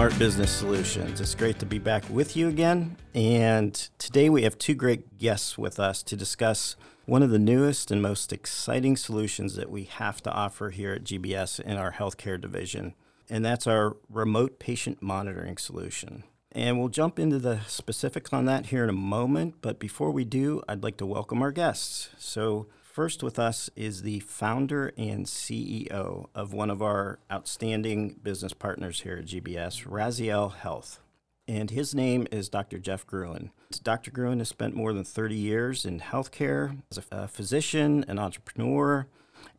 Smart Business Solutions. It's great to be back with you again. And today we have two great guests with us to discuss one of the newest and most exciting solutions that we have to offer here at GBS in our healthcare division. And that's our remote patient monitoring solution. And we'll jump into the specifics on that here in a moment. But before we do, I'd like to welcome our guests. So, First with us is the founder and CEO of one of our outstanding business partners here at GBS, Raziel Health. And his name is Dr. Jeff Gruen. Dr. Gruen has spent more than 30 years in healthcare as a physician, an entrepreneur,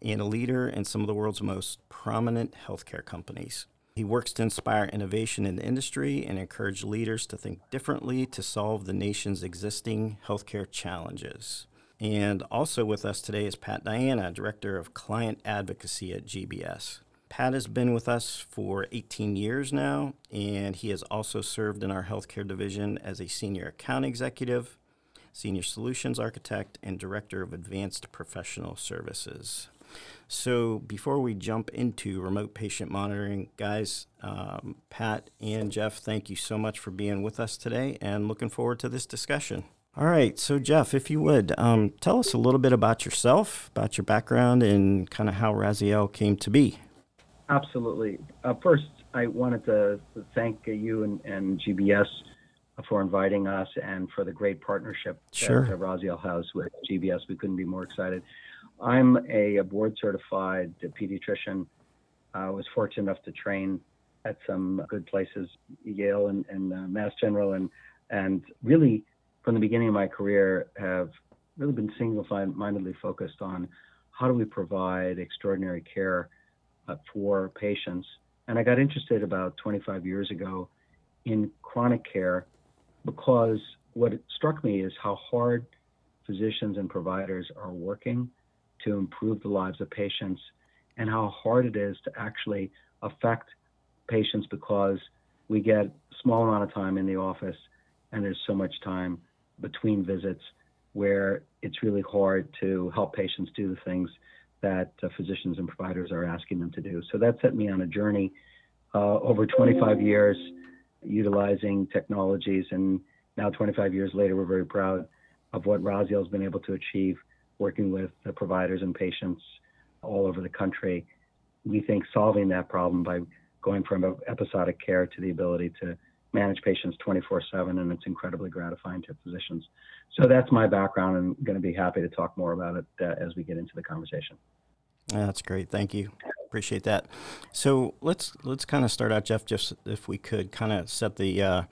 and a leader in some of the world's most prominent healthcare companies. He works to inspire innovation in the industry and encourage leaders to think differently to solve the nation's existing healthcare challenges. And also with us today is Pat Diana, Director of Client Advocacy at GBS. Pat has been with us for 18 years now, and he has also served in our healthcare division as a senior account executive, senior solutions architect, and director of advanced professional services. So, before we jump into remote patient monitoring, guys, um, Pat and Jeff, thank you so much for being with us today and looking forward to this discussion. All right. So, Jeff, if you would, um, tell us a little bit about yourself, about your background, and kind of how Raziel came to be. Absolutely. Uh, first, I wanted to thank you and, and, GBS for inviting us and for the great partnership sure. that Raziel has with GBS. We couldn't be more excited. I'm a, board certified pediatrician. I was fortunate enough to train at some good places, Yale and, and uh, Mass General, and and really from the beginning of my career, have really been single-mindedly focused on how do we provide extraordinary care uh, for patients. And I got interested about 25 years ago in chronic care because what struck me is how hard physicians and providers are working to improve the lives of patients and how hard it is to actually affect patients because we get a small amount of time in the office and there's so much time between visits where it's really hard to help patients do the things that uh, physicians and providers are asking them to do. So that set me on a journey uh, over 25 years utilizing technologies. And now, 25 years later, we're very proud of what Raziel has been able to achieve working with the providers and patients all over the country. We think solving that problem by going from episodic care to the ability to manage patients 24 7, and it's incredibly gratifying to physicians. So that's my background, and I'm going to be happy to talk more about it uh, as we get into the conversation. that's great. Thank you. Appreciate that. So let's let's kind of start out, Jeff. Just if we could kind of set the uh,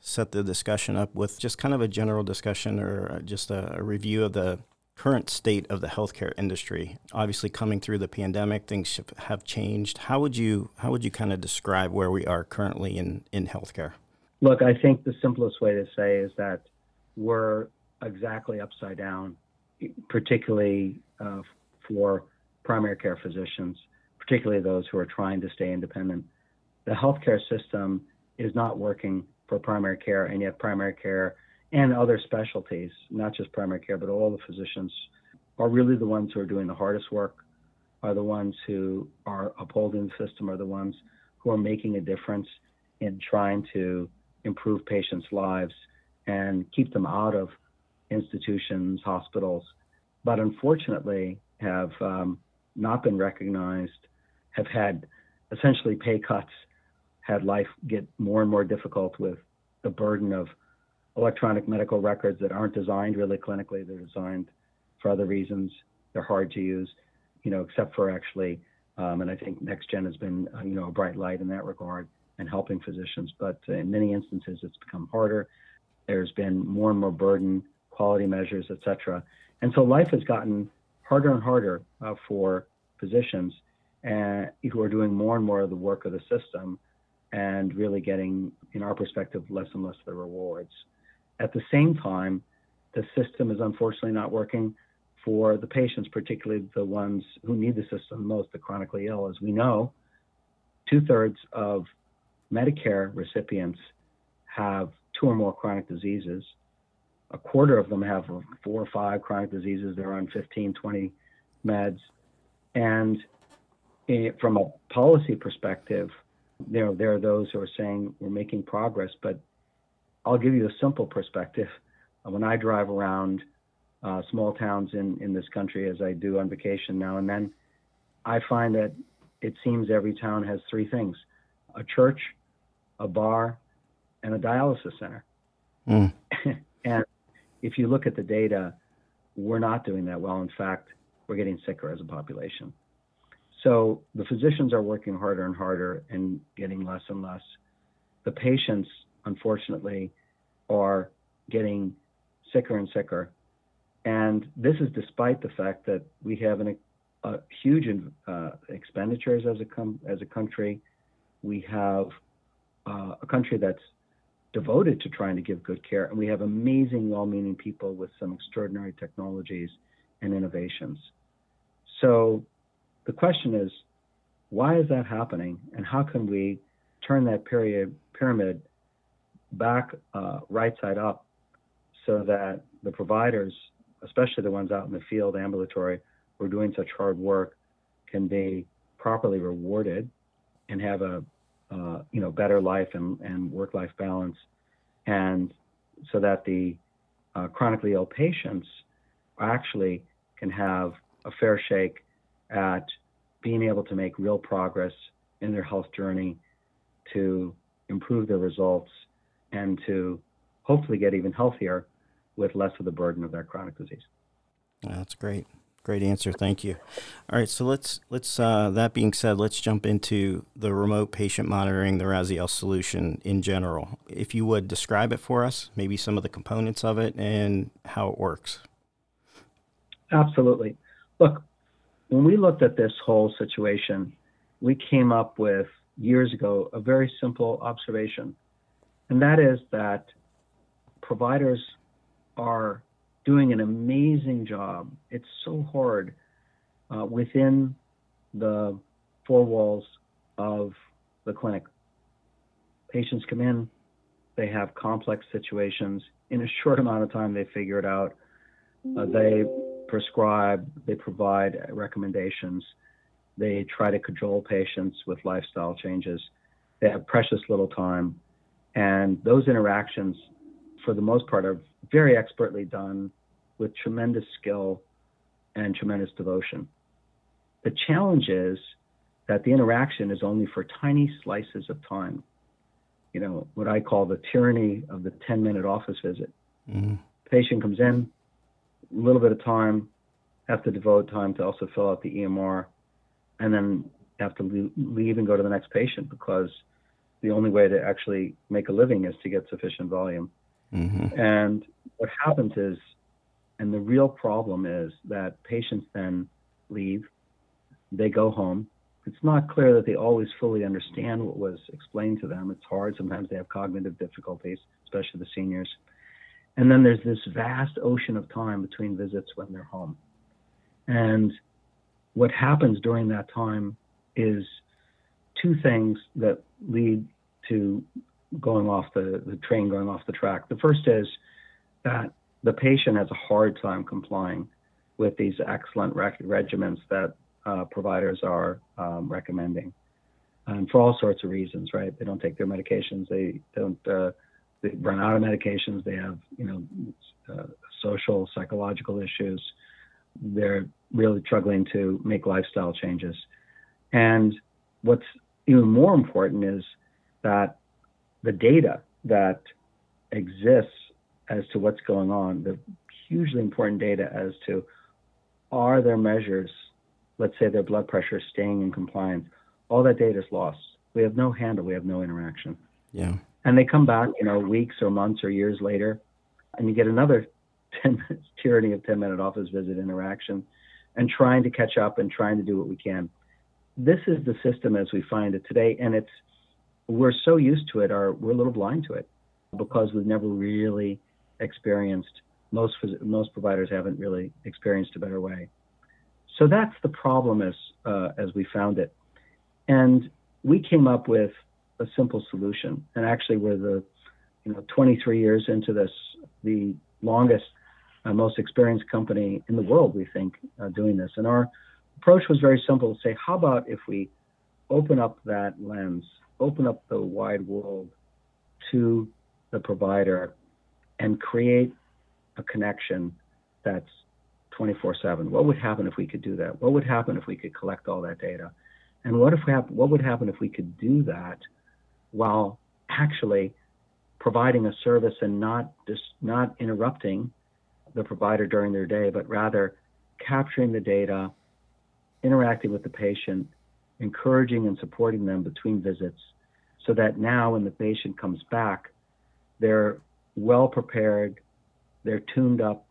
set the discussion up with just kind of a general discussion or just a, a review of the current state of the healthcare industry. Obviously, coming through the pandemic, things have changed. How would you how would you kind of describe where we are currently in in healthcare? Look, I think the simplest way to say is that we're exactly upside down, particularly uh, for primary care physicians, particularly those who are trying to stay independent. The healthcare system is not working for primary care, and yet primary care and other specialties, not just primary care, but all the physicians are really the ones who are doing the hardest work, are the ones who are upholding the system, are the ones who are making a difference in trying to improve patients' lives and keep them out of institutions, hospitals, but unfortunately have um, not been recognized, have had essentially pay cuts, had life get more and more difficult with the burden of electronic medical records that aren't designed really clinically. They're designed for other reasons. They're hard to use, you know, except for actually, um, and I think NextGen has been, uh, you know, a bright light in that regard and helping physicians. But in many instances, it's become harder. There's been more and more burden, quality measures, et cetera. And so life has gotten harder and harder uh, for physicians and, who are doing more and more of the work of the system and really getting, in our perspective, less and less of the rewards. At the same time, the system is unfortunately not working for the patients, particularly the ones who need the system most, the chronically ill. As we know, two thirds of Medicare recipients have two or more chronic diseases. A quarter of them have four or five chronic diseases. They're on 15, 20 meds. And from a policy perspective, you know, there are those who are saying we're making progress, but I'll give you a simple perspective. When I drive around uh, small towns in, in this country, as I do on vacation now and then, I find that it seems every town has three things a church, a bar, and a dialysis center. Mm. and if you look at the data, we're not doing that well. In fact, we're getting sicker as a population. So the physicians are working harder and harder and getting less and less. The patients, unfortunately, are getting sicker and sicker. And this is despite the fact that we have an, a huge uh, expenditures as a com- as a country. We have uh, a country that's devoted to trying to give good care, and we have amazing, well-meaning people with some extraordinary technologies and innovations. So the question is, why is that happening, and how can we turn that period pyramid back uh, right side up so that the providers, especially the ones out in the field, ambulatory, who are doing such hard work, can be properly rewarded and have a uh, you know better life and, and work-life balance, and so that the uh, chronically ill patients actually can have a fair shake at being able to make real progress in their health journey to improve their results and to hopefully get even healthier with less of the burden of their chronic disease. That's great. Great answer. Thank you. All right, so let's let's uh, that being said, let's jump into the remote patient monitoring, the Raziel solution in general. If you would describe it for us, maybe some of the components of it and how it works. Absolutely. Look, when we looked at this whole situation, we came up with years ago a very simple observation, and that is that providers are doing an amazing job. It's so hard uh, within the four walls of the clinic. Patients come in, they have complex situations. In a short amount of time, they figure it out. Uh, they prescribe, they provide recommendations, they try to cajole patients with lifestyle changes. They have precious little time. And those interactions, for the most part, are very expertly done with tremendous skill and tremendous devotion. The challenge is that the interaction is only for tiny slices of time. You know, what I call the tyranny of the 10 minute office visit. Mm-hmm. Patient comes in, a little bit of time, have to devote time to also fill out the EMR, and then have to leave and go to the next patient because the only way to actually make a living is to get sufficient volume. Mm-hmm. And what happens is and the real problem is that patients then leave, they go home. It's not clear that they always fully understand what was explained to them. It's hard. Sometimes they have cognitive difficulties, especially the seniors. And then there's this vast ocean of time between visits when they're home. And what happens during that time is two things that lead to going off the, the train going off the track. The first is that the patient has a hard time complying with these excellent regimens that uh, providers are um, recommending, and for all sorts of reasons. Right? They don't take their medications. They don't. Uh, they run out of medications. They have, you know, uh, social, psychological issues. They're really struggling to make lifestyle changes. And what's even more important is that the data that exists as to what's going on, the hugely important data as to are their measures, let's say their blood pressure staying in compliance, all that data is lost. We have no handle, we have no interaction. Yeah. And they come back, you know, weeks or months or years later, and you get another 10 minutes tyranny of 10 minute office visit interaction and trying to catch up and trying to do what we can. This is the system as we find it today, and it's we're so used to it, or we're a little blind to it because we've never really experienced. Most most providers haven't really experienced a better way. So that's the problem as uh, as we found it, and we came up with a simple solution. And actually, we're the you know 23 years into this, the longest, uh, most experienced company in the world. We think uh, doing this, and our approach was very simple: say, how about if we open up that lens, open up the wide world to the provider and create a connection that's 24 7. What would happen if we could do that? What would happen if we could collect all that data? And what if we have, what would happen if we could do that while actually providing a service and not just not interrupting the provider during their day, but rather capturing the data, interacting with the patient, encouraging and supporting them between visits, so that now when the patient comes back, they're well prepared, they're tuned up,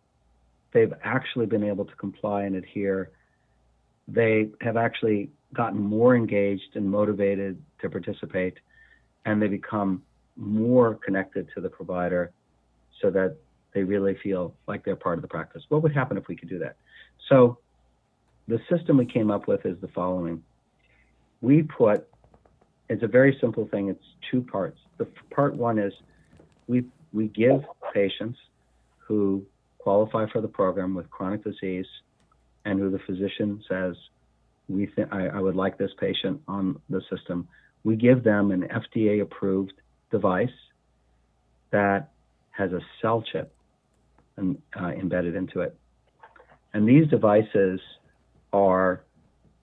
they've actually been able to comply and adhere. They have actually gotten more engaged and motivated to participate, and they become more connected to the provider so that they really feel like they're part of the practice. What would happen if we could do that? So, the system we came up with is the following. We put, it's a very simple thing, it's two parts. The part one is we, we give patients who qualify for the program with chronic disease and who the physician says, we th- I, I would like this patient on the system, we give them an FDA approved device that has a cell chip and, uh, embedded into it. And these devices are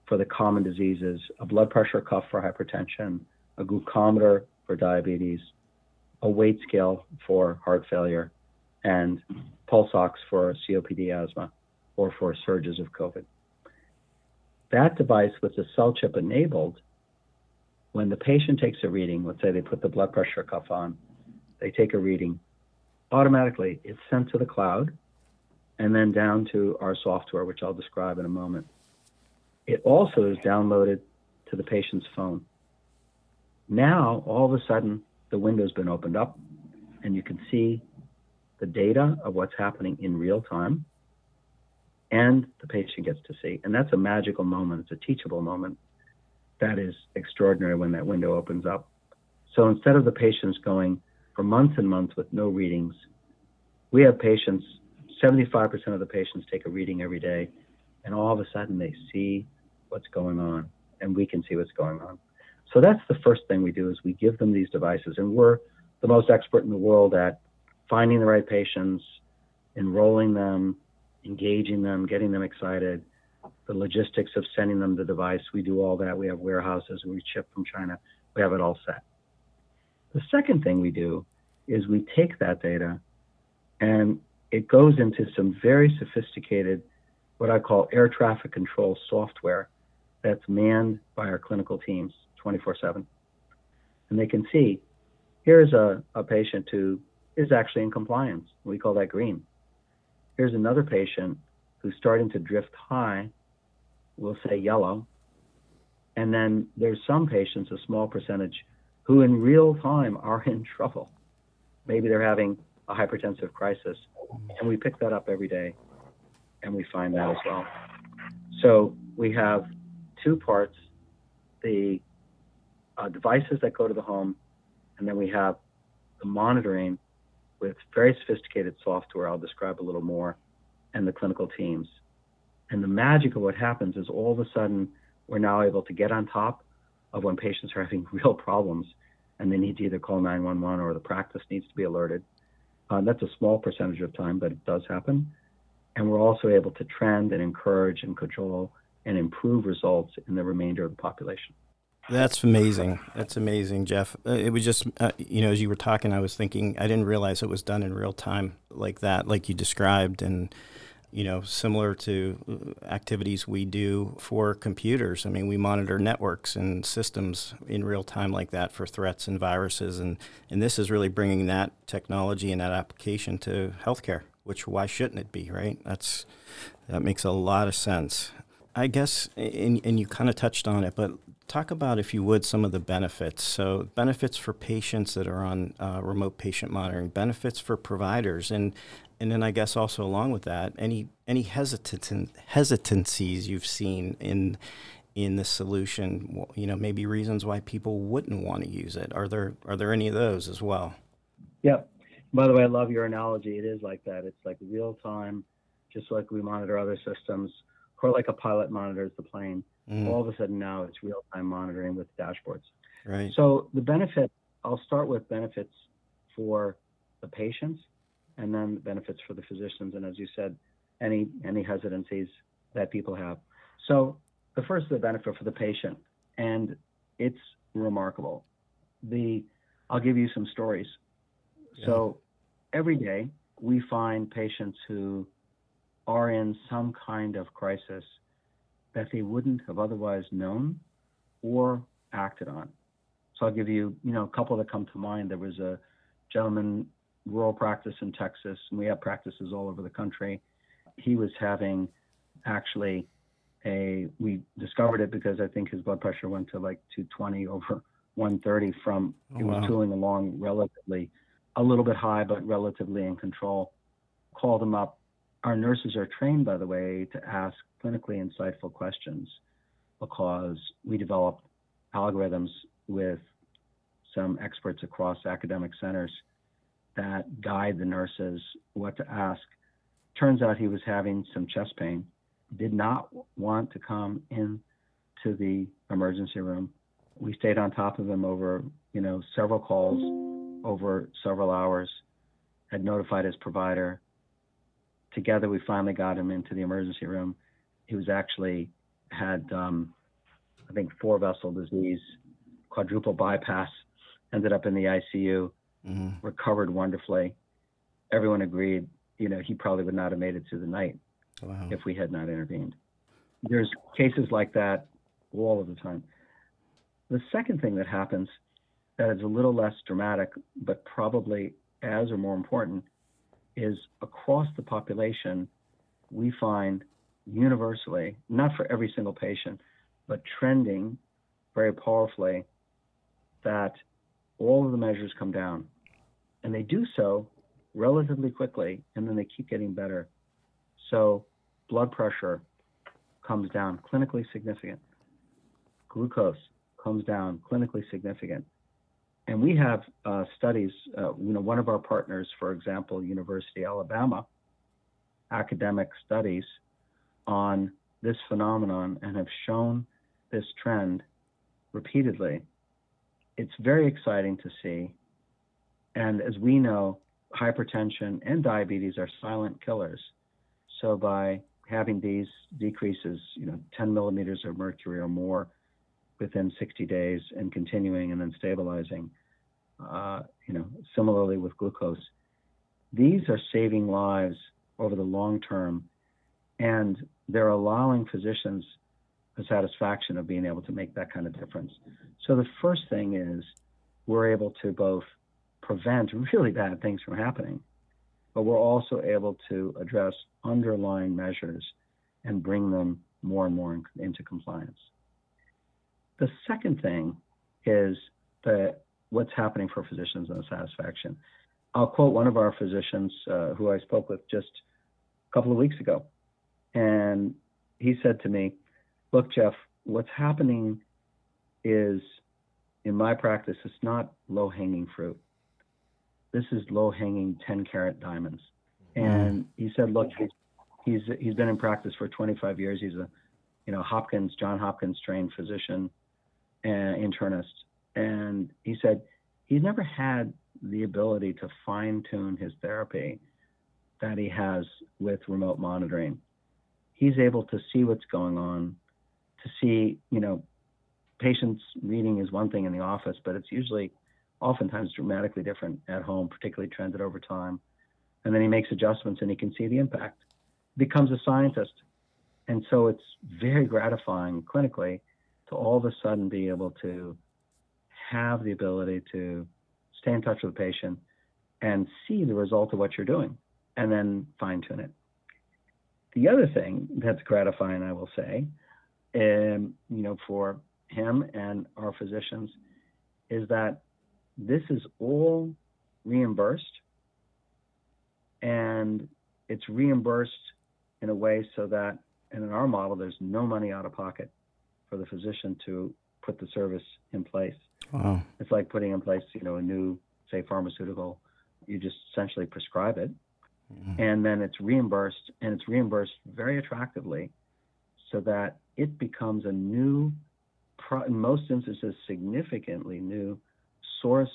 for the common diseases a blood pressure cuff for hypertension, a glucometer for diabetes, a weight scale for heart failure, and pulse ox for COPD asthma or for surges of COVID. That device with the cell chip enabled, when the patient takes a reading, let's say they put the blood pressure cuff on, they take a reading, automatically it's sent to the cloud and then down to our software, which I'll describe in a moment. It also is downloaded to the patient's phone. Now, all of a sudden, the window's been opened up and you can see the data of what's happening in real time and the patient gets to see. And that's a magical moment. It's a teachable moment. That is extraordinary when that window opens up. So instead of the patients going for months and months with no readings, we have patients, 75% of the patients take a reading every day, and all of a sudden they see what's going on, and we can see what's going on. So that's the first thing we do is we give them these devices, and we're the most expert in the world at finding the right patients, enrolling them, engaging them, getting them excited, the logistics of sending them the device. We do all that. We have warehouses, we ship from China. We have it all set. The second thing we do is we take that data and it goes into some very sophisticated, what I call air traffic control software that's manned by our clinical teams 24 7. And they can see here's a, a patient who is actually in compliance. We call that green. Here's another patient who's starting to drift high, we'll say yellow. And then there's some patients, a small percentage, who in real time are in trouble. Maybe they're having a hypertensive crisis. And we pick that up every day and we find that as well. So we have two parts the uh, devices that go to the home, and then we have the monitoring with very sophisticated software. I'll describe a little more, and the clinical teams. And the magic of what happens is all of a sudden we're now able to get on top of when patients are having real problems and they need to either call 911 or the practice needs to be alerted. Uh, that's a small percentage of time, but it does happen. And we're also able to trend and encourage and control and improve results in the remainder of the population. That's amazing. That's amazing, Jeff. Uh, it was just, uh, you know, as you were talking, I was thinking, I didn't realize it was done in real time like that, like you described. And, you know, similar to uh, activities we do for computers. I mean, we monitor networks and systems in real time like that for threats and viruses. And, and this is really bringing that technology and that application to healthcare, which why shouldn't it be, right? That's, that makes a lot of sense. I guess, and, and you kind of touched on it, but talk about, if you would, some of the benefits. So, benefits for patients that are on uh, remote patient monitoring, benefits for providers, and and then I guess also along with that, any any hesitant hesitancies you've seen in in the solution. You know, maybe reasons why people wouldn't want to use it. Are there are there any of those as well? Yep. By the way, I love your analogy. It is like that. It's like real time, just like we monitor other systems or like a pilot monitors the plane. Mm. All of a sudden now it's real time monitoring with dashboards. Right. So the benefit, I'll start with benefits for the patients and then benefits for the physicians. And as you said, any any hesitancies that people have. So the first is the benefit for the patient, and it's remarkable. The I'll give you some stories. Yeah. So every day we find patients who are in some kind of crisis that they wouldn't have otherwise known or acted on. So I'll give you, you know, a couple that come to mind. There was a gentleman, rural practice in Texas, and we have practices all over the country. He was having actually a, we discovered it because I think his blood pressure went to like 220 over 130 from, oh, he was wow. tooling along relatively, a little bit high, but relatively in control. Called him up our nurses are trained, by the way, to ask clinically insightful questions because we developed algorithms with some experts across academic centers that guide the nurses what to ask. Turns out he was having some chest pain, did not want to come in to the emergency room. We stayed on top of him over, you know, several calls over several hours, had notified his provider, together we finally got him into the emergency room. He was actually had um, I think four vessel disease, quadruple bypass, ended up in the ICU, mm-hmm. recovered wonderfully. Everyone agreed, you know, he probably would not have made it through the night wow. if we had not intervened. There's cases like that all of the time. The second thing that happens that is a little less dramatic, but probably as or more important, is across the population, we find universally, not for every single patient, but trending very powerfully that all of the measures come down. And they do so relatively quickly, and then they keep getting better. So blood pressure comes down clinically significant. Glucose comes down clinically significant. And we have uh, studies, uh, you know, one of our partners, for example, University of Alabama, academic studies on this phenomenon and have shown this trend repeatedly. It's very exciting to see. And as we know, hypertension and diabetes are silent killers. So by having these decreases, you know, 10 millimeters of mercury or more within 60 days and continuing and then stabilizing, uh, you know, similarly with glucose. These are saving lives over the long term, and they're allowing physicians the satisfaction of being able to make that kind of difference. So the first thing is we're able to both prevent really bad things from happening, but we're also able to address underlying measures and bring them more and more in, into compliance. The second thing is the what's happening for physicians and the satisfaction. I'll quote one of our physicians uh, who I spoke with just a couple of weeks ago. And he said to me, Look, Jeff, what's happening is in my practice, it's not low hanging fruit. This is low hanging 10 carat diamonds. Mm. And he said, Look, he's, he's, he's been in practice for 25 years. He's a you know, Hopkins, John Hopkins trained physician and internist and he said he's never had the ability to fine tune his therapy that he has with remote monitoring. He's able to see what's going on, to see, you know, patients reading is one thing in the office, but it's usually oftentimes dramatically different at home, particularly trended over time. And then he makes adjustments and he can see the impact. Becomes a scientist. And so it's very gratifying clinically to all of a sudden be able to have the ability to stay in touch with the patient and see the result of what you're doing and then fine tune it. The other thing that's gratifying, I will say, um, you know, for him and our physicians is that this is all reimbursed and it's reimbursed in a way so that, and in our model, there's no money out of pocket for the physician to put the service in place. Wow. It's like putting in place, you know, a new, say, pharmaceutical. You just essentially prescribe it, mm-hmm. and then it's reimbursed, and it's reimbursed very attractively, so that it becomes a new, in most instances, significantly new source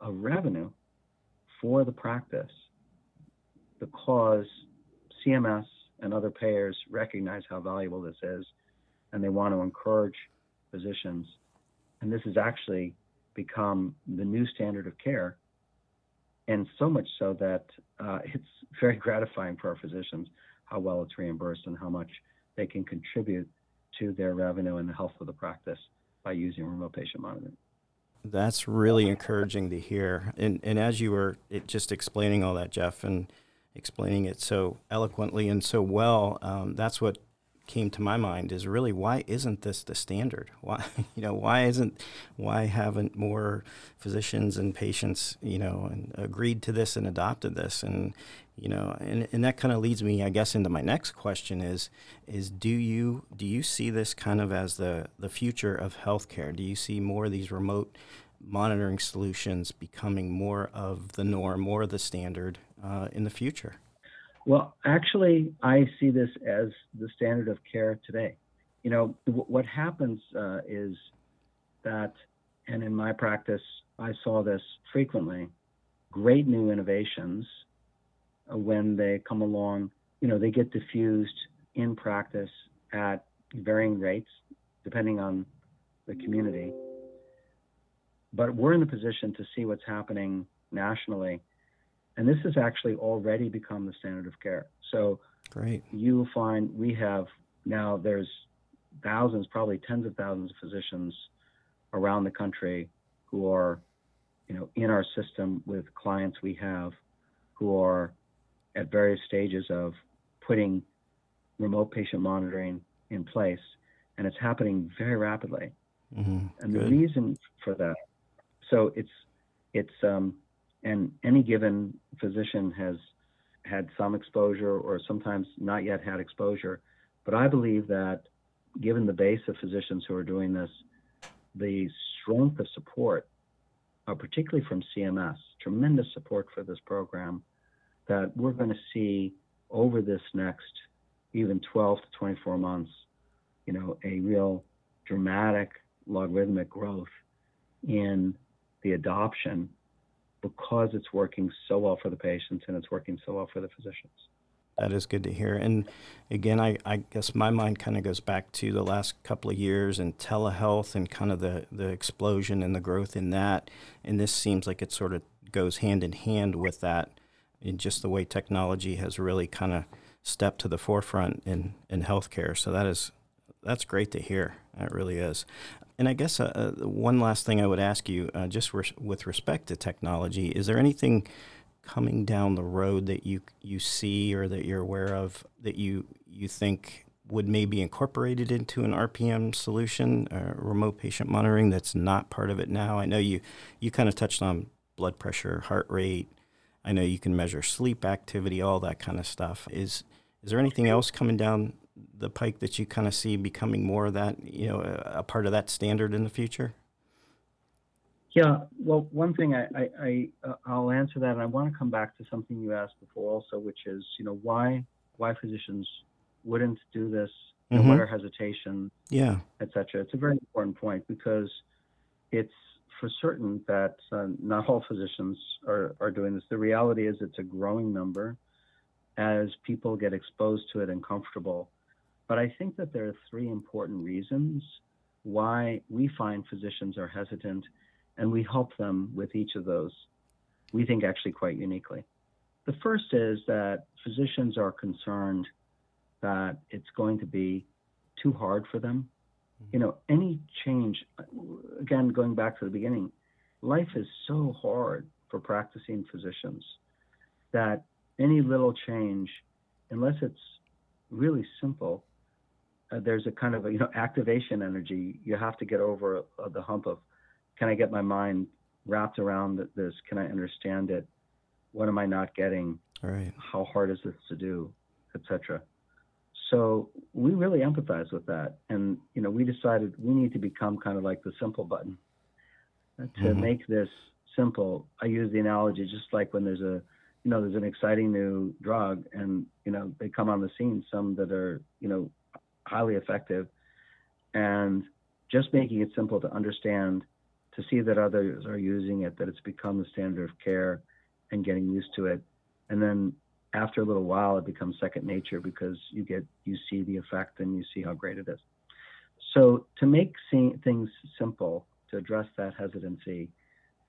of revenue for the practice because CMS and other payers recognize how valuable this is and they want to encourage physicians. And this has actually become the new standard of care. And so much so that uh, it's very gratifying for our physicians how well it's reimbursed and how much they can contribute to their revenue and the health of the practice by using remote patient monitoring. That's really encouraging to hear. And, and as you were just explaining all that, Jeff, and explaining it so eloquently and so well, um, that's what came to my mind is really why isn't this the standard? Why you know why isn't why haven't more physicians and patients you know agreed to this and adopted this and you know and, and that kind of leads me I guess into my next question is is do you do you see this kind of as the the future of healthcare? Do you see more of these remote monitoring solutions becoming more of the norm, more of the standard uh, in the future? Well, actually, I see this as the standard of care today. You know, w- what happens uh, is that, and in my practice, I saw this frequently great new innovations, uh, when they come along, you know, they get diffused in practice at varying rates depending on the community. But we're in the position to see what's happening nationally and this has actually already become the standard of care. So great. You will find we have now there's thousands, probably tens of thousands of physicians around the country who are, you know, in our system with clients we have who are at various stages of putting remote patient monitoring in place, and it's happening very rapidly. Mm-hmm. And Good. the reason for that, so it's it's um, and any given physician has had some exposure or sometimes not yet had exposure. But I believe that given the base of physicians who are doing this, the strength of support, uh, particularly from CMS, tremendous support for this program, that we're going to see over this next even 12 to 24 months, you know, a real dramatic logarithmic growth in the adoption because it's working so well for the patients and it's working so well for the physicians. That is good to hear. And again, I, I guess my mind kind of goes back to the last couple of years and telehealth and kind of the, the explosion and the growth in that. And this seems like it sort of goes hand in hand with that in just the way technology has really kind of stepped to the forefront in, in healthcare. So that is that's great to hear. It really is. And I guess uh, uh, one last thing I would ask you, uh, just re- with respect to technology, is there anything coming down the road that you you see or that you're aware of that you you think would maybe incorporated into an RPM solution, uh, remote patient monitoring, that's not part of it now? I know you you kind of touched on blood pressure, heart rate. I know you can measure sleep activity, all that kind of stuff. Is is there anything else coming down the pike that you kind of see becoming more of that, you know, a, a, part of that standard in the future? Yeah, well, one thing I, I, I uh, I'll answer that, and I want to come back to something you asked before also, which is, you know, why why physicians wouldn't do this, mm-hmm. what are hesitation, yeah, etc. It's a very important point because it's for certain that uh, not all physicians are, are doing this. The reality is it's a growing number as people get exposed to it and comfortable but I think that there are three important reasons why we find physicians are hesitant, and we help them with each of those, we think actually quite uniquely. The first is that physicians are concerned that it's going to be too hard for them. Mm-hmm. You know, any change, again, going back to the beginning, life is so hard for practicing physicians that any little change, unless it's really simple, there's a kind of a, you know activation energy. You have to get over uh, the hump of, can I get my mind wrapped around this? Can I understand it? What am I not getting? Right. How hard is this to do, etc. So we really empathize with that, and you know we decided we need to become kind of like the simple button uh, to mm-hmm. make this simple. I use the analogy just like when there's a you know there's an exciting new drug and you know they come on the scene some that are you know highly effective, and just making it simple to understand, to see that others are using it, that it's become the standard of care, and getting used to it, and then after a little while, it becomes second nature because you get you see the effect and you see how great it is. So to make things simple, to address that hesitancy,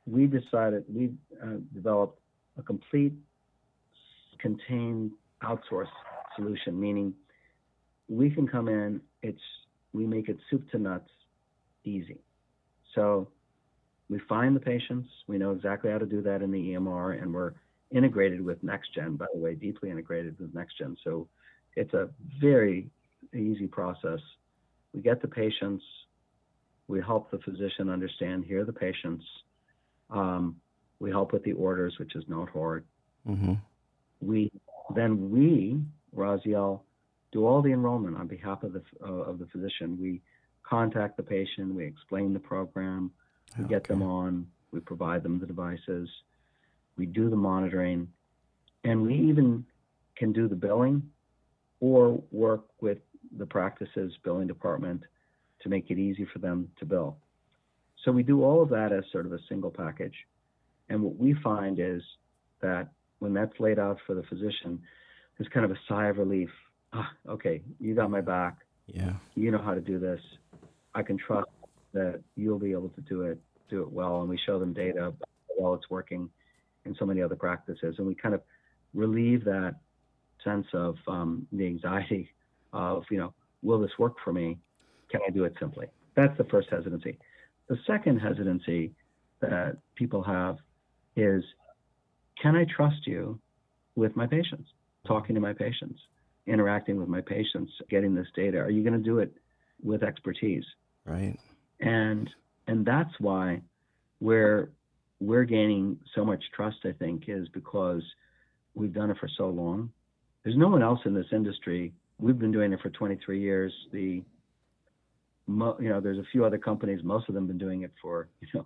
we decided we uh, developed a complete contained outsource solution, meaning we can come in, it's we make it soup to nuts easy. So we find the patients, we know exactly how to do that in the EMR, and we're integrated with NextGen, by the way, deeply integrated with NextGen. So it's a very easy process. We get the patients, we help the physician understand here are the patients. Um, we help with the orders, which is not hard. Mm-hmm. We then we Raziel do all the enrollment on behalf of the uh, of the physician. We contact the patient, we explain the program, we okay. get them on, we provide them the devices, we do the monitoring, and we even can do the billing or work with the practices billing department to make it easy for them to bill. So we do all of that as sort of a single package. And what we find is that when that's laid out for the physician, there's kind of a sigh of relief. Ah, okay, you got my back. Yeah. You know how to do this. I can trust that you'll be able to do it, do it well. And we show them data while it's working in so many other practices. And we kind of relieve that sense of um, the anxiety of, you know, will this work for me? Can I do it simply? That's the first hesitancy. The second hesitancy that people have is can I trust you with my patients, talking to my patients, interacting with my patients, getting this data? Are you going to do it with expertise? Right. And and that's why we're we're gaining so much trust, I think, is because we've done it for so long. There's no one else in this industry. We've been doing it for 23 years. The you know, there's a few other companies. Most of them have been doing it for you know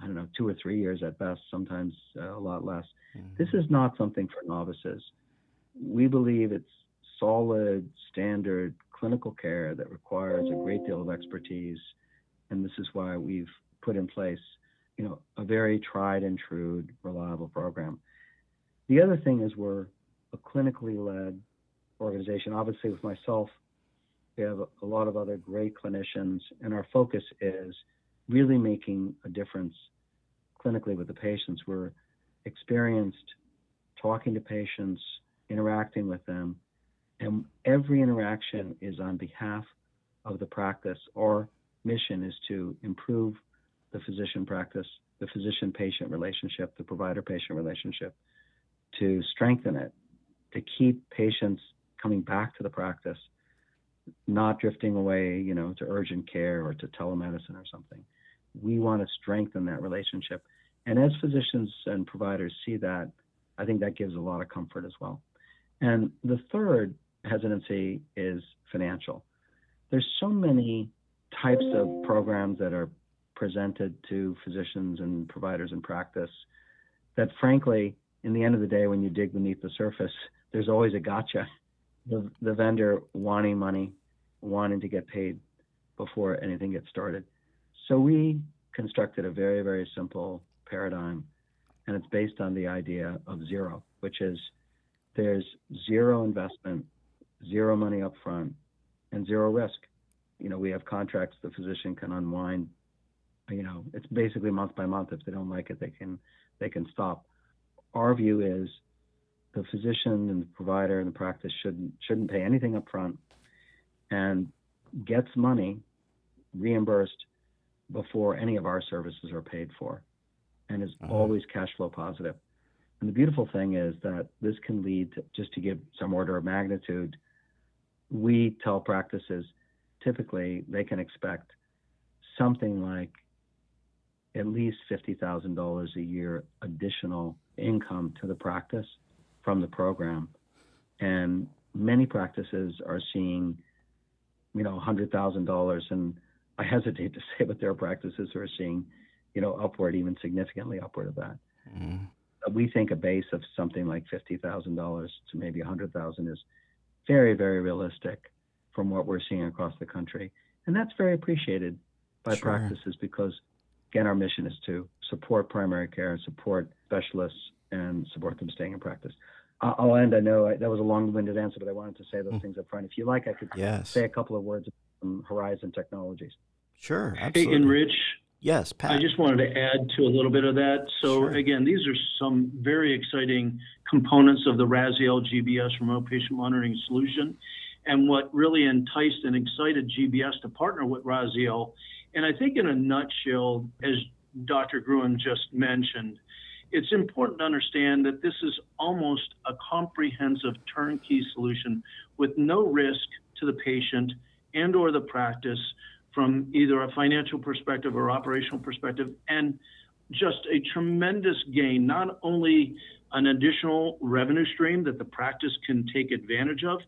I don't know, two or three years at best, sometimes uh, a lot less. Mm-hmm. This is not something for novices. We believe it's solid, standard clinical care that requires a great deal of mm. expertise. And this is why we've put in place, you know, a very tried and true, reliable program. The other thing is we're a clinically led organization. Obviously, with myself, we have a lot of other great clinicians, and our focus is really making a difference clinically with the patients. We're experienced talking to patients, interacting with them, and every interaction is on behalf of the practice. Our mission is to improve the physician practice, the physician patient relationship, the provider patient relationship, to strengthen it, to keep patients coming back to the practice, not drifting away, you know, to urgent care or to telemedicine or something we want to strengthen that relationship. And as physicians and providers see that, I think that gives a lot of comfort as well. And the third hesitancy is financial. There's so many types of programs that are presented to physicians and providers in practice that frankly, in the end of the day, when you dig beneath the surface, there's always a gotcha. The, the vendor wanting money, wanting to get paid before anything gets started. So we constructed a very, very simple paradigm, and it's based on the idea of zero, which is there's zero investment, zero money up front, and zero risk. You know, we have contracts the physician can unwind. You know, it's basically month by month. If they don't like it, they can they can stop. Our view is the physician and the provider and the practice shouldn't shouldn't pay anything up front and gets money reimbursed before any of our services are paid for and is uh-huh. always cash flow positive. And the beautiful thing is that this can lead to, just to give some order of magnitude, we tell practices typically they can expect something like at least $50,000 a year additional income to the practice from the program. And many practices are seeing, you know, $100,000 and I hesitate to say, but there are practices who are seeing, you know, upward, even significantly upward of that. Mm-hmm. We think a base of something like fifty thousand dollars to maybe a hundred thousand is very, very realistic from what we're seeing across the country. And that's very appreciated by sure. practices because, again, our mission is to support primary care, support specialists, and support them staying in practice. I'll end. I know I, that was a long-winded answer, but I wanted to say those mm. things up front. If you like, I could yes. say a couple of words on Horizon Technologies. Sure, absolutely. Hey, and Rich. Yes, Pat. I just wanted to add to a little bit of that. So sure. again, these are some very exciting components of the Raziel GBS remote patient monitoring solution. And what really enticed and excited GBS to partner with Raziel, and I think in a nutshell, as Dr. Gruen just mentioned, it's important to understand that this is almost a comprehensive turnkey solution with no risk to the patient and or the practice from either a financial perspective or operational perspective and just a tremendous gain not only an additional revenue stream that the practice can take advantage of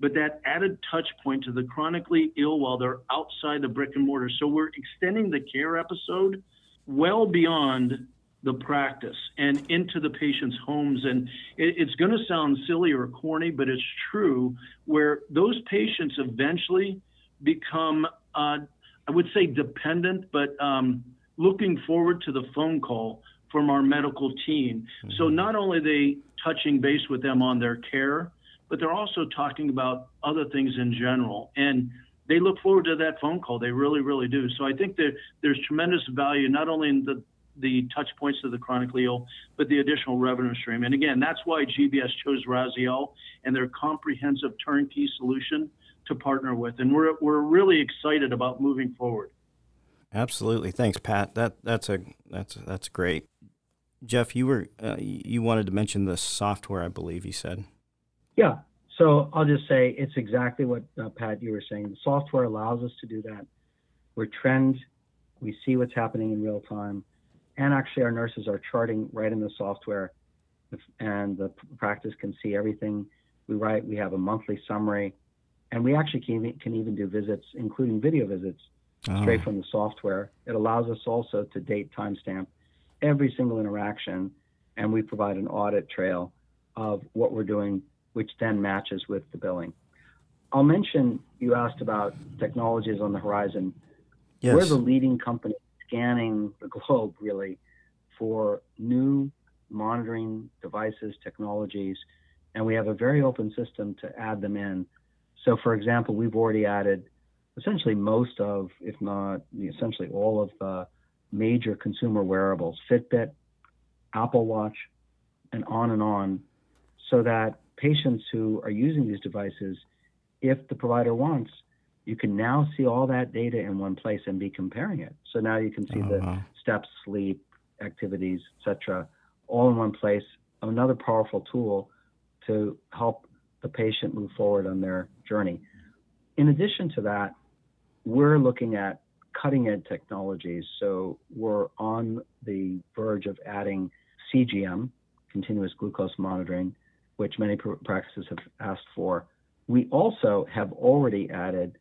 but that added touch point to the chronically ill while they're outside the brick and mortar so we're extending the care episode well beyond the practice and into the patient's homes. And it, it's going to sound silly or corny, but it's true, where those patients eventually become, uh, I would say, dependent, but um, looking forward to the phone call from our medical team. Mm-hmm. So not only are they touching base with them on their care, but they're also talking about other things in general. And they look forward to that phone call. They really, really do. So I think that there's tremendous value not only in the the touch points of the chronically ill, but the additional revenue stream. And again, that's why GBS chose Raziel and their comprehensive turnkey solution to partner with. And we're, we're really excited about moving forward. Absolutely. Thanks, Pat. That that's a that's that's great. Jeff, you were uh, you wanted to mention the software, I believe you said. Yeah. So I'll just say it's exactly what uh, Pat you were saying. The software allows us to do that. We're trend. We see what's happening in real time and actually our nurses are charting right in the software and the practice can see everything we write we have a monthly summary and we actually can, can even do visits including video visits oh. straight ah. from the software it allows us also to date timestamp every single interaction and we provide an audit trail of what we're doing which then matches with the billing i'll mention you asked about technologies on the horizon yes. we're the leading company scanning the globe really for new monitoring devices, technologies, and we have a very open system to add them in. So, for example, we've already added essentially most of, if not essentially all of the major consumer wearables, Fitbit, Apple Watch, and on and on, so that patients who are using these devices, if the provider wants, you can now see all that data in one place and be comparing it. So now you can see oh, the wow. steps, sleep, activities, etc., all in one place. Another powerful tool to help the patient move forward on their journey. In addition to that, we're looking at cutting edge technologies. So we're on the verge of adding CGM, continuous glucose monitoring, which many practices have asked for. We also have already added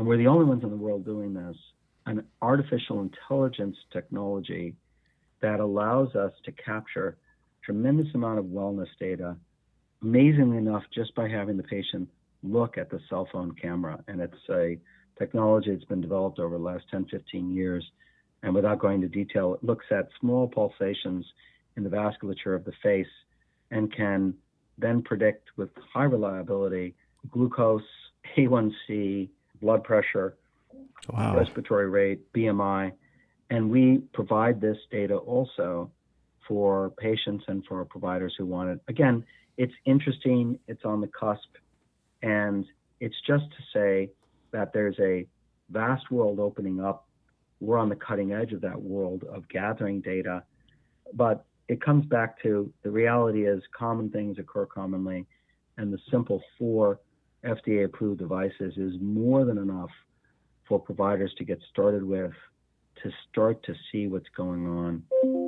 and we're the only ones in the world doing this, an artificial intelligence technology that allows us to capture tremendous amount of wellness data, amazingly enough, just by having the patient look at the cell phone camera. And it's a technology that's been developed over the last 10, 15 years. And without going into detail, it looks at small pulsations in the vasculature of the face and can then predict with high reliability glucose, A1C, blood pressure, wow. respiratory rate, BMI, and we provide this data also for patients and for providers who want it. Again, it's interesting, it's on the cusp, and it's just to say that there's a vast world opening up. We're on the cutting edge of that world of gathering data, but it comes back to the reality is common things occur commonly, and the simple four FDA approved devices is more than enough for providers to get started with, to start to see what's going on,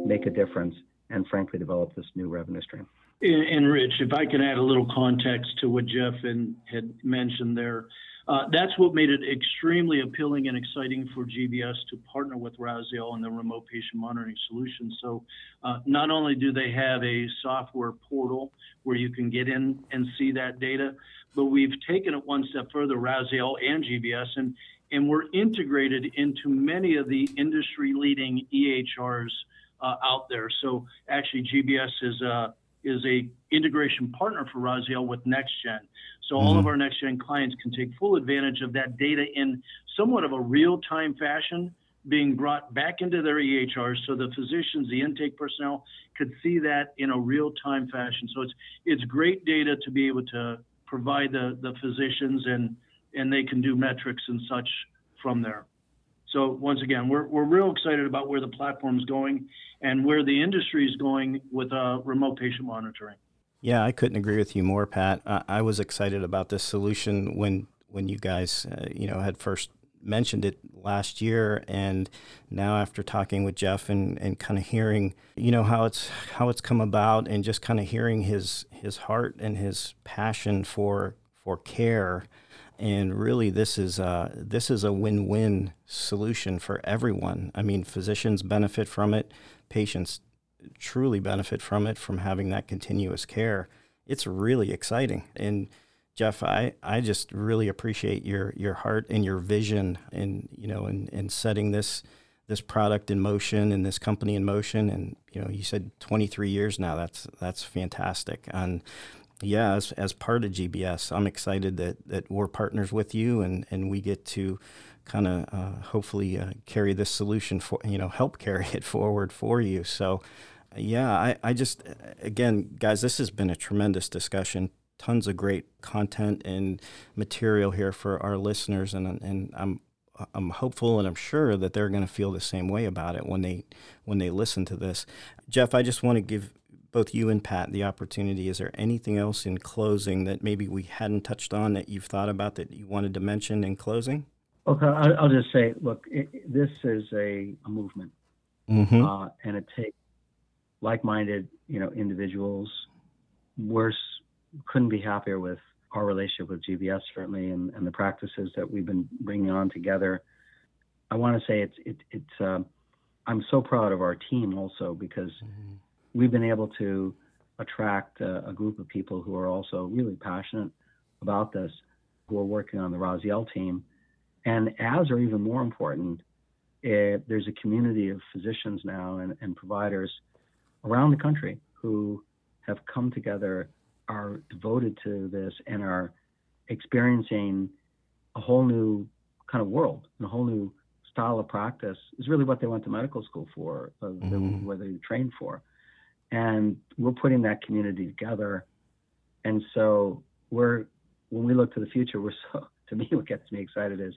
make a difference, and frankly, develop this new revenue stream. And Rich, if I can add a little context to what Jeff and, had mentioned there, uh, that's what made it extremely appealing and exciting for GBS to partner with Raziel and the remote patient monitoring solution. So, uh, not only do they have a software portal where you can get in and see that data, but we've taken it one step further, Raziel and GBS, and and we're integrated into many of the industry leading EHRs uh, out there. So actually, GBS is a is a integration partner for Raziel with NextGen. So mm-hmm. all of mm-hmm. our NextGen clients can take full advantage of that data in somewhat of a real time fashion being brought back into their EHRs so the physicians, the intake personnel could see that in a real time fashion. So it's it's great data to be able to provide the, the physicians and and they can do metrics and such from there. So once again, we're, we're real excited about where the platform is going and where the industry is going with uh, remote patient monitoring. Yeah, I couldn't agree with you more, Pat. I, I was excited about this solution when when you guys, uh, you know, had first mentioned it last year, and now after talking with Jeff and, and kind of hearing, you know, how it's how it's come about, and just kind of hearing his his heart and his passion for for care and really this is a, this is a win-win solution for everyone. I mean, physicians benefit from it, patients truly benefit from it from having that continuous care. It's really exciting. And Jeff, I, I just really appreciate your your heart and your vision in you know in, in setting this this product in motion and this company in motion. And you know, you said 23 years now. That's that's fantastic. And yeah, as, as part of GBS, I'm excited that, that we're partners with you and, and we get to kind of uh, hopefully uh, carry this solution for, you know, help carry it forward for you. So, yeah, I, I just, again, guys, this has been a tremendous discussion. Tons of great content and material here for our listeners. And, and I'm, I'm hopeful and I'm sure that they're going to feel the same way about it when they when they listen to this. Jeff, I just want to give both you and Pat the opportunity. Is there anything else in closing that maybe we hadn't touched on that you've thought about that you wanted to mention in closing? Okay, I'll just say, look, it, this is a, a movement, mm-hmm. uh, and it takes like-minded, you know, individuals. We're couldn't be happier with our relationship with GBS, certainly, and, and the practices that we've been bringing on together. I want to say it's it, it's. Uh, I'm so proud of our team also because mm-hmm we've been able to attract a, a, group of people who are also really passionate about this, who are working on the Raziel team. And as or even more important, it, there's a community of physicians now and, and providers around the country who have come together, are devoted to this, and are experiencing a whole new kind of world and a whole new style of practice is really what they went to medical school for, uh, mm-hmm. what they trained for and we're putting that community together. And so we're when we look to the future, we're so to me what gets me excited is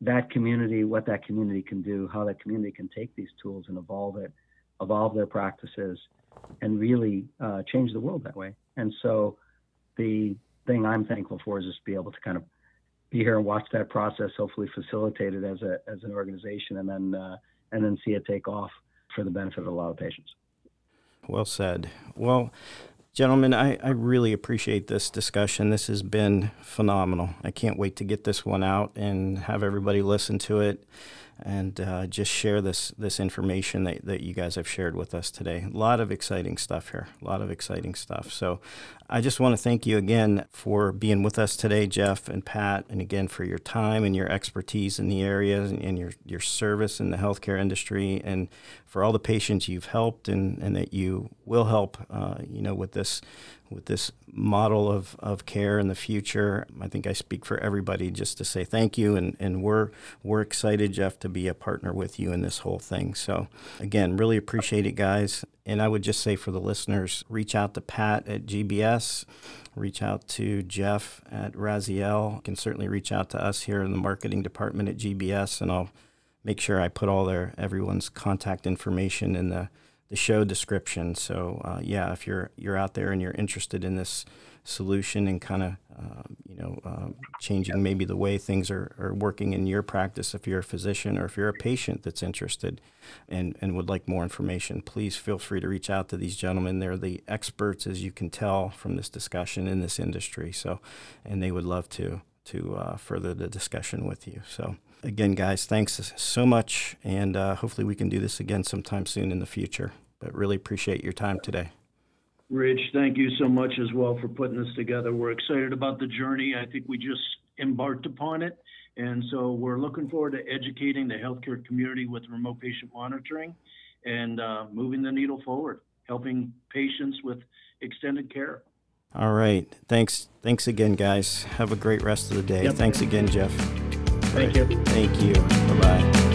that community, what that community can do, how that community can take these tools and evolve it, evolve their practices, and really uh, change the world that way. And so the thing I'm thankful for is just be able to kind of be here and watch that process, hopefully facilitate it as a as an organization, and then uh, and then see it take off for the benefit of a lot of patients. Well said. Well, gentlemen, I, I really appreciate this discussion. This has been phenomenal. I can't wait to get this one out and have everybody listen to it and uh, just share this this information that, that you guys have shared with us today. A lot of exciting stuff here. A lot of exciting stuff. So I just want to thank you again for being with us today, Jeff and Pat, and again for your time and your expertise in the area and your, your service in the healthcare industry and for all the patients you've helped and, and that you will help, uh, you know, with this with this model of, of care in the future. I think I speak for everybody just to say thank you, and, and we're we're excited, Jeff, to be a partner with you in this whole thing. So again, really appreciate it, guys. And I would just say for the listeners, reach out to Pat at GBS, reach out to Jeff at Raziel. You can certainly reach out to us here in the marketing department at GBS, and I'll make sure I put all their everyone's contact information in the the show description. So uh, yeah, if you're you're out there and you're interested in this solution and kind of uh, you know uh, changing maybe the way things are, are working in your practice, if you're a physician or if you're a patient that's interested and and would like more information, please feel free to reach out to these gentlemen. They're the experts, as you can tell from this discussion in this industry. So, and they would love to to uh, further the discussion with you. So, again, guys, thanks so much. And uh, hopefully we can do this again sometime soon in the future. But really appreciate your time today. Rich, thank you so much as well for putting this together. We're excited about the journey. I think we just embarked upon it. And so we're looking forward to educating the healthcare community with remote patient monitoring and uh, moving the needle forward, helping patients with extended care. All right. Thanks. Thanks again, guys. Have a great rest of the day. Yep. Thanks again, Jeff. Thank you. Thank you. Bye bye.